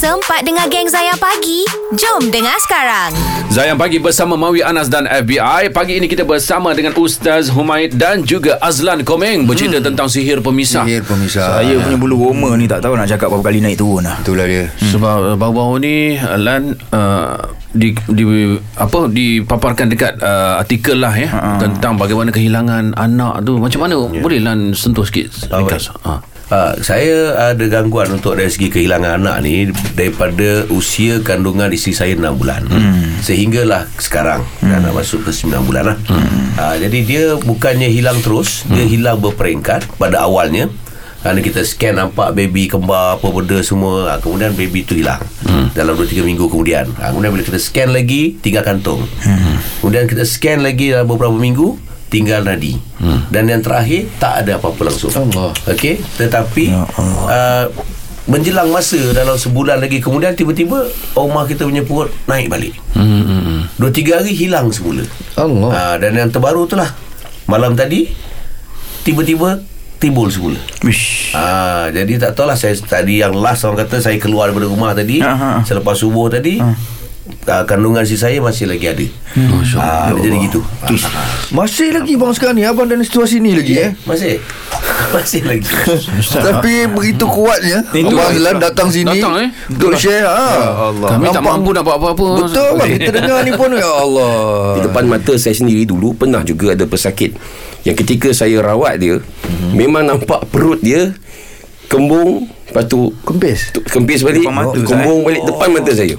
sempat dengar geng Zayan Pagi? Jom dengar sekarang. Zayan Pagi bersama Mawi Anas dan FBI. Pagi ini kita bersama dengan Ustaz Humaid dan juga Azlan Komeng bercerita hmm. tentang sihir pemisah. Sihir pemisah. Saya punya bulu roma ni tak tahu nak cakap berapa kali naik turun lah. Itulah dia. Hmm. Sebab uh, baru-baru ni Lan uh, di, di apa dipaparkan dekat uh, artikel lah ya uh-huh. tentang bagaimana kehilangan anak tu macam mana yeah. boleh Lan sentuh sikit ringkas. Ha. Uh, saya ada gangguan untuk dari segi kehilangan anak ni daripada usia kandungan isteri saya 6 bulan. Hmm. Sehinggalah sekarang hmm. dah nak masuk ke 9 bulan lah. Hmm. Uh, jadi dia bukannya hilang terus, hmm. dia hilang berperingkat pada awalnya. Kerana kita scan nampak baby kembar apa benda semua. Uh, kemudian baby tu hilang. Hmm. Dalam 2-3 minggu kemudian. Uh, kemudian bila kita scan lagi, tinggal kantung. Hmm. Kemudian kita scan lagi dalam beberapa minggu, tinggal nadi. Hmm. Dan yang terakhir tak ada apa-apa langsung. Allah. Okey, tetapi ya uh, menjelang masa dalam sebulan lagi kemudian tiba-tiba rumah kita punya perut naik balik. Hmm. hmm, hmm. Dua tiga hari hilang semula. Allah. Uh, dan yang terbaru itulah malam tadi tiba-tiba timbul semula. Wish. Ah, jadi tak tahulah saya tadi yang last orang kata saya keluar daripada rumah tadi Aha. selepas subuh tadi. Aha uh, kandungan si saya masih lagi ada. Hmm. Uh, jadi gitu. Tush. Masih lagi bang sekarang ni abang dalam situasi ni lagi yeah, eh? Masih. masih lagi. Tapi begitu kuatnya abang Zelan datang sini datang, eh? untuk share ha. Ya Allah. Kami Nampak. tak mampu nak buat apa-apa. Betul bang kita dengar ni pun ya Allah. Di depan mata saya sendiri dulu pernah juga ada pesakit yang ketika saya rawat dia mm-hmm. memang nampak perut dia kembung lepas tu kempis kempis balik kembung balik depan mata saya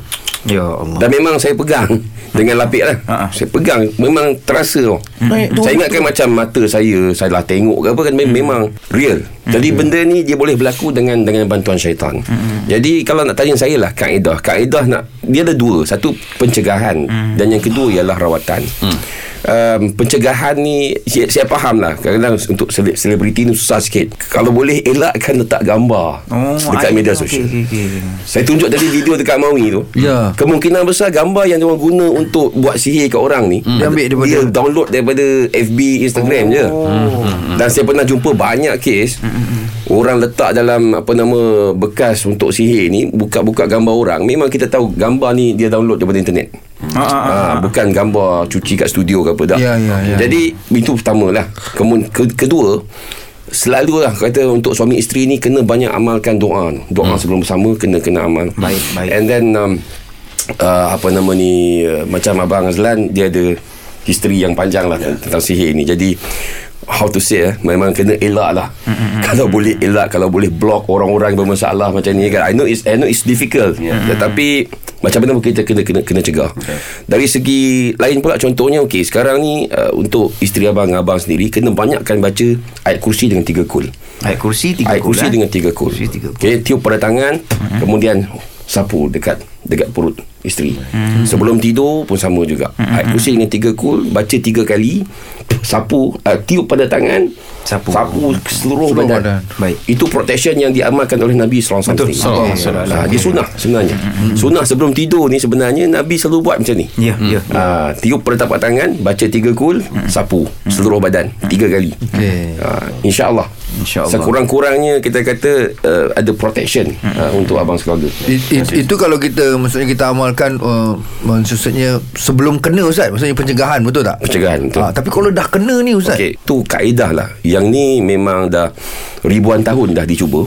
Ya Allah. Dan memang saya pegang dengan lapik lah. Ha-ha. Saya pegang memang terasa tau. Hmm. Saya ingatkan macam mata saya saya lah tengok ke apa kan hmm. memang real. Hmm. Jadi benda ni dia boleh berlaku dengan dengan bantuan syaitan. Hmm. Jadi kalau nak tanya saya lah kaedah, kaedah nak dia ada dua, satu pencegahan hmm. dan yang kedua ialah rawatan. Hmm um, pencegahan ni saya, saya faham lah kadang-kadang untuk selebriti ni susah sikit kalau boleh elakkan letak gambar oh, dekat media sosial okay, okay, okay. saya tunjuk tadi video dekat Maui tu yeah. kemungkinan besar gambar yang diorang guna untuk buat sihir kat orang ni hmm. dia, ambil daripada dia download daripada FB Instagram oh. je hmm. dan saya pernah jumpa banyak kes hmm. orang letak dalam apa nama bekas untuk sihir ni buka-buka gambar orang memang kita tahu gambar ni dia download daripada internet Ha, ha, ha, bukan gambar cuci kat studio ke apa dah. Ya, ya, ya. Jadi itu pertama lah. Kemudian ke, kedua selalu lah kata untuk suami isteri ni kena banyak amalkan doa. Doa hmm. sebelum bersama kena kena amal. Baik, baik. And then um, uh, apa nama ni uh, macam abang Azlan dia ada history yang panjang lah yeah. tentang sihir ni. Jadi how to say eh memang kena elak lah mm-hmm. kalau boleh elak kalau boleh block orang-orang yang bermasalah macam ni kan I know it's I know it's difficult yeah. tetapi macam mana kita kena kena kena cegah okay. dari segi lain pula contohnya okey sekarang ni uh, untuk isteri abang abang sendiri kena banyakkan baca ayat kursi dengan tiga kul ayat kursi tiga ayat kursi eh? dengan tiga kul okey tiup pada tangan mm-hmm. kemudian sapu dekat dekat perut isteri. Hmm. Sebelum tidur pun sama juga. Hmm. Ayat kursi dengan tiga kul, baca tiga kali, sapu, uh, tiup pada tangan, sapu, sapu seluruh, seluruh badan. badan. Baik. Itu protection yang diamalkan oleh Nabi SAW. Betul. Okay. so, uh, dia sunnah sebenarnya. Hmm. Sunnah sebelum tidur ni sebenarnya Nabi selalu buat macam ni. Ya. Yeah. Yeah. Uh, tiup pada tapak tangan, baca tiga kul, hmm. sapu hmm. seluruh badan tiga kali. Okay. Uh, InsyaAllah. InsyaAllah. Sekurang-kurangnya kita kata uh, ada protection hmm. uh, untuk abang sekeluarga. It, it, itu kalau kita maksudnya kita amalkan uh, maksudnya sebelum kena Ustaz, maksudnya pencegahan betul tak? Pencegahan betul. Uh, tapi kalau dah kena ni Ustaz. Okey, tu kaedah lah. Yang ni memang dah ribuan tahun dah dicuba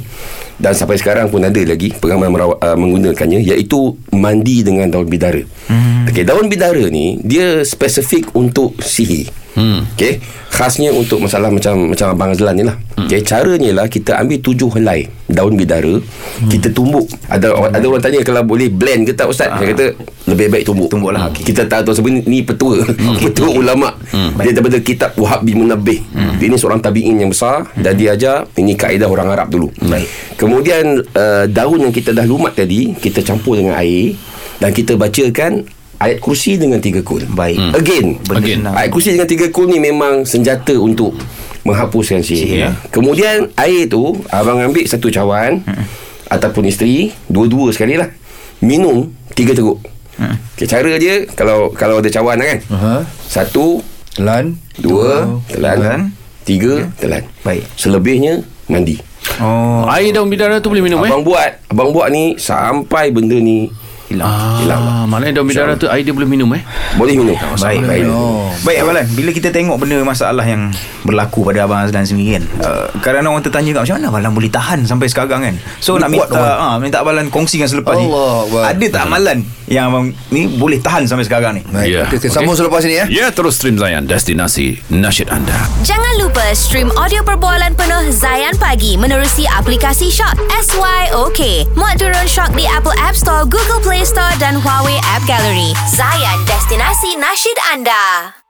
dan sampai sekarang pun ada lagi pengamal merawat, uh, menggunakannya iaitu mandi dengan daun bidara. Hmm. Okey, daun bidara ni dia spesifik untuk sihir. Hmm. Okey, khasnya untuk masalah macam macam abang Azlan ni lah. Hmm. Okey, caranya lah kita ambil tujuh helai daun bidara, hmm. kita tumbuk. Ada hmm. ada orang tanya kalau boleh blend ke tak ustaz? Ha. Saya kata lebih baik tumbuk. Tumbuk lah. Okay. Kita tahu tu sebenarnya ni petua. Okay. petua ulama. Hmm. Dia daripada kitab Wahab bin Munabbih. Hmm. Dia ni seorang tabi'in yang besar hmm. dan dia ajar ini kaedah orang Arab dulu. Baik. Kemudian uh, daun yang kita dah lumat tadi, kita campur dengan air dan kita bacakan ayat kursi dengan tiga kul. Baik. Hmm. Again, Again. Ayat kursi dengan tiga kul ni memang senjata untuk menghapuskan sihir. sihir ya. Kemudian air tu abang ambil satu cawan hmm. ataupun isteri dua-dua sekali lah. Minum tiga teguk. Hmm. Okay, cara dia kalau kalau ada cawan kan. Uh-huh. Satu telan, dua, dua telan, telan, tiga yeah. telan. Baik. Selebihnya mandi. Oh Air daun bidara tu boleh minum eh? Abang buat Abang buat ni Sampai benda ni Hilang Hilang lah Ah, maknanya daun bidara tu air dia boleh minum eh? Boleh minum Baik, baik. Oh. Baik Abalan, bila kita tengok benda masalah yang berlaku pada Abang Azlan sendiri kan. Uh, kadang-kadang orang tertanya kat macam mana Abalan boleh tahan sampai sekarang kan. So Dia nak minta ah minta Abalan kongsikan selepas ni. Allah. Ada tak amalan yang abang ni boleh tahan sampai sekarang ni? Baik, Ya. kita, kita sambung selepas ini ya. Ya, terus stream Zayan Destinasi Nasyid anda Jangan lupa stream audio perbualan penuh Zayan Pagi menerusi aplikasi Shock SYOK. Muat turun Shock di Apple App Store, Google Play Store dan Huawei App Gallery. Zayan Destinasi Nasyid anda.